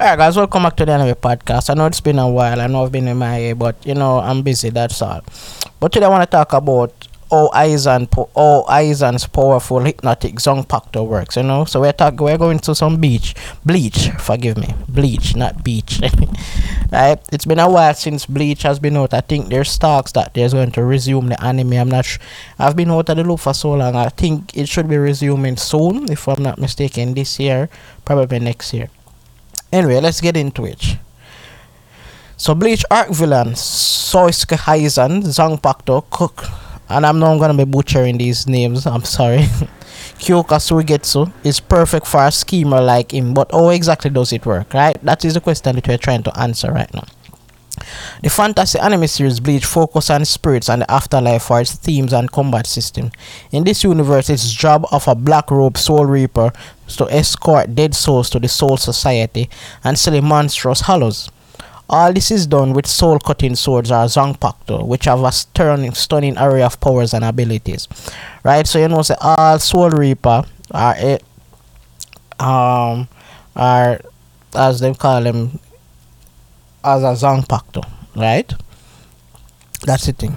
Alright, guys, welcome back to the anime podcast. I know it's been a while. I know I've been in my head, but you know I'm busy. That's all. But today I want to talk about how Aizen, po- how Aizen's powerful hypnotic Zanpakuto works. You know, so we're talking. We're going to some beach, bleach. Forgive me, bleach, not beach. right? It's been a while since Bleach has been out. I think there's talks that there's going to resume the anime. I'm not. Sh- I've been out of the loop for so long. I think it should be resuming soon, if I'm not mistaken. This year, probably next year. Anyway, let's get into it. So Bleach arc villain Sosuke Aizen Zanpakuto Cook and I'm not gonna be butchering these names, I'm sorry. Kyoka Suigetsu is perfect for a schemer like him, but how exactly does it work, right? That is the question that we're trying to answer right now. The fantasy anime series Bleach focus on spirits and the afterlife for its themes and combat system. In this universe, it's job of a black robe soul reaper to escort dead souls to the soul society and sell monstrous hollows. All this is done with soul cutting swords or Zanpakuto, which have a stunning, stunning array of powers and abilities. Right? So you know say all soul reaper are eh, um are as they call them as a Zanpakuto, right? That's the thing.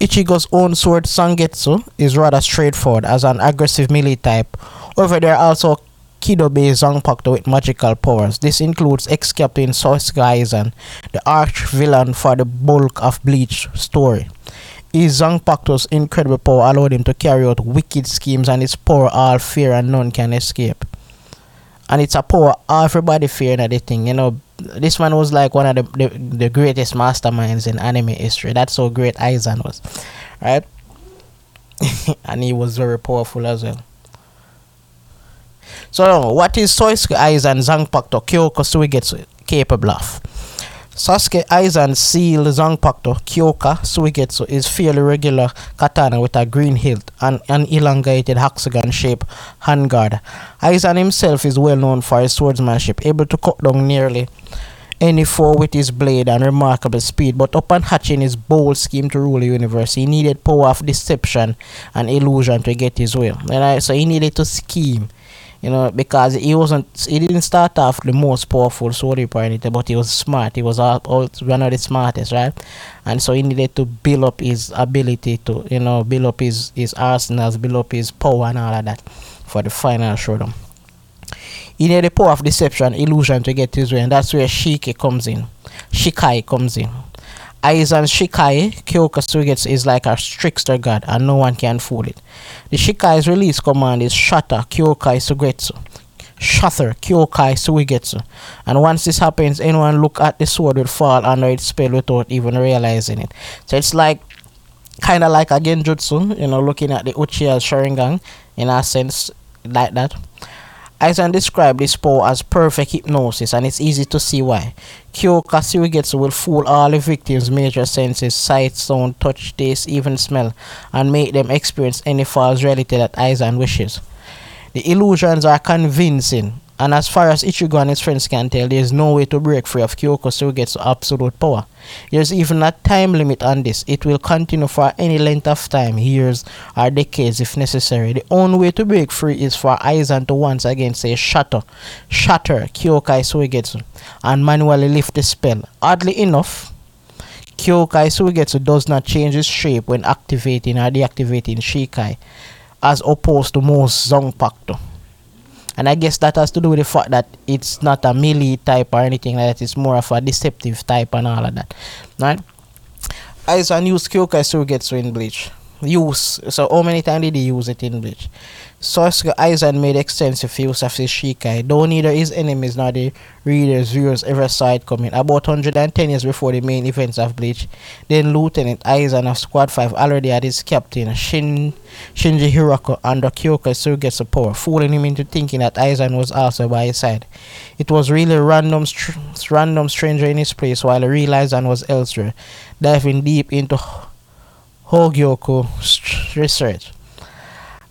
Ichigo's own sword Zangetsu is rather straightforward as an aggressive melee type. However, there are also Kido-based Zanpakuto with magical powers. This includes ex-captain Sosuke Aizen, the arch villain for the bulk of Bleach story. His Zanpakuto's incredible power allowed him to carry out wicked schemes and his power all fear and none can escape. And it's a power everybody fear and everything, you know. This man was like one of the, the, the greatest masterminds in anime history. That's how great Aizen was. Right? and he was very powerful as well. So, what is Sosuke Aizen Zanpakuto Kyoka Suigetsu capable of? Sasuke Aizen seal Zanpakuto Kyoka Suigetsu is fairly regular katana with a green hilt and an elongated hexagon shaped handguard. Aizen himself is well known for his swordsmanship, able to cut down nearly any foe with his blade and remarkable speed, but upon hatching his bold scheme to rule the universe, he needed power of deception and illusion to get his will. And so he needed to scheme you know, because he wasn't, he didn't start off the most powerful soldier anything, but he was smart. He was one of the smartest, right? And so he needed to build up his ability to, you know, build up his his arsenals, build up his power and all of that for the final showdown. He needed the power of deception, illusion to get his way, and that's where Shiki comes in. Shikai comes in. Aizen Shikai, Kyoka Suigetsu is like a trickster god and no one can fool it. The Shikai's release command is Shatter Kyokai Suigetsu. Shatter Kyokai Suigetsu. And once this happens, anyone look at the sword will fall under its spell without even realizing it. So it's like kind of like a Genjutsu, you know, looking at the Uchiha Sharingan in a sense like that. Aizen described this power as perfect hypnosis, and it's easy to see why. Kyoka Suigetsu will fool all the victims' major senses sight, sound, touch, taste, even smell and make them experience any false reality that Aizen wishes. The illusions are convincing, and as far as Ichigo and his friends can tell, there is no way to break free of Kyoka Suigetsu's absolute power. There's even a time limit on this. It will continue for any length of time, years or decades if necessary. The only way to break free is for Aizen to once again say shatter, shatter Kyokai Suigetsu and manually lift the spell. Oddly enough, Kyokai Suigetsu does not change its shape when activating or deactivating Shikai as opposed to most Zanpakuto. And I guess that has to do with the fact that it's not a melee type or anything like that. It's more of a deceptive type and all of that. Right? Aizen used Kyokai Suigetsu in Bleach. Use. So how many times did he use it in Bleach? Sosuke Aizen made extensive use of his Shikai, though neither his enemies nor the readers, viewers ever saw it coming. About 110 years before the main events of Bleach, then Lieutenant Aizen of Squad 5 already had his captain, Shin, Shinji Hirako, under Kyoka Suigetsu power, fooling him into thinking that Aizen was also by his side. It was really a random, str- random stranger in his place while the real Aizen was elsewhere, diving deep into Hogyoku research.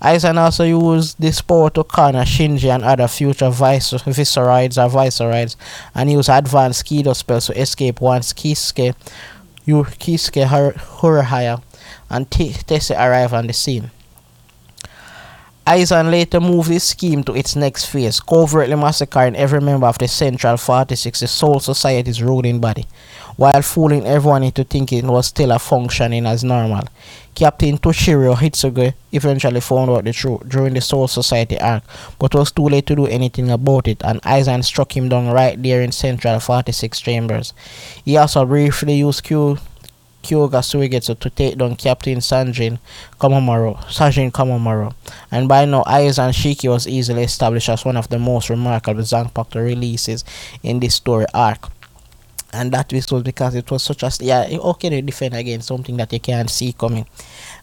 Aizen also used this power to corner Shinji and other future vice viceroids or viceroids and use advanced Kido spells to escape once Kisuke, Yu- Kisuke Urahara and T- Tese arrive on the scene. Aizen later moved his scheme to its next phase, covertly massacring every member of the Central 46, the Soul Society's ruling body, while fooling everyone into thinking it was still a functioning as normal. Captain Toshiro Hitsugaya eventually found out the truth during the Soul Society arc, but was too late to do anything about it, and Aizen struck him down right there in Central 46 Chambers. He also briefly used Q Kyoka Suigetsu to take down Captain Sanjin Komamaro, Sanjin Komamaro, and by now Aizen Shiki was easily established as one of the most remarkable Zanpakuto releases in this story arc. And that was because it was such a yeah okay to defend against something that you can't see coming,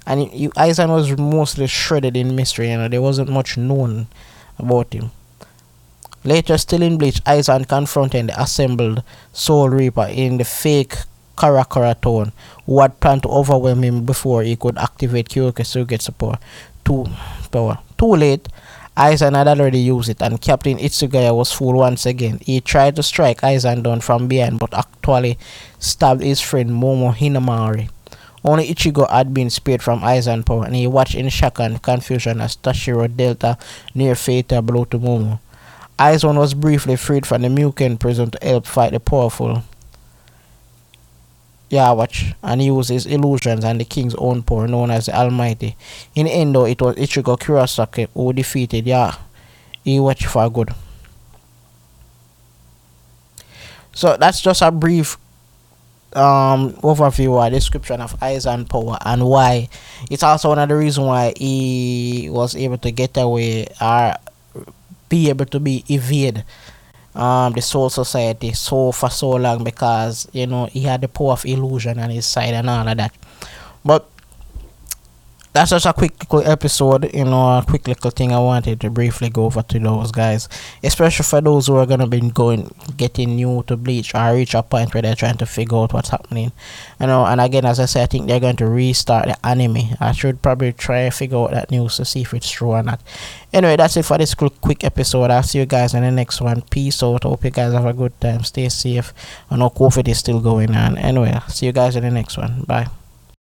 and it, you, Aizen was mostly shredded in mystery. You know there wasn't much known about him. Later, still in Bleach, Aizen confronted the assembled Soul Reaper in the fake Karakura Town, who had planned to overwhelm him before he could activate Kyosuke power. Too, power. Too late, Aizen had already used it and Captain Itsugaya was fooled once again. He tried to strike Aizen down from behind but actually stabbed his friend Momo Hinamori. Only Ichigo had been spared from Aizen power and he watched in shock and confusion as Toshiro Delta near fatal blow to Momo. Aizen was briefly freed from the Muken prison to help fight the powerful Yhwach and use his illusions and the king's own power known as the Almighty. In the end though it was Ichigo Kurosaki who defeated Yah Yhwach for good. So that's just a brief um overview or description of Aizen power and why it's also one of the reasons why he was able to get away or be able to be evade um, the Soul Society so for so long because you know he had the power of illusion on his side and all of that. But that's just a quick little episode, you know, a quick little thing I wanted to briefly go over to those guys, especially for those who are gonna be going getting new to Bleach or reach a point where they're trying to figure out what's happening, you know. And again, as I said, I think they're going to restart the anime. I should probably try and figure out that news to see if it's true or not. Anyway, that's it for this quick episode. I'll see you guys in the next one. Peace out. Hope you guys have a good time. Stay safe. I know COVID is still going on. Anyway, see you guys in the next one. Bye.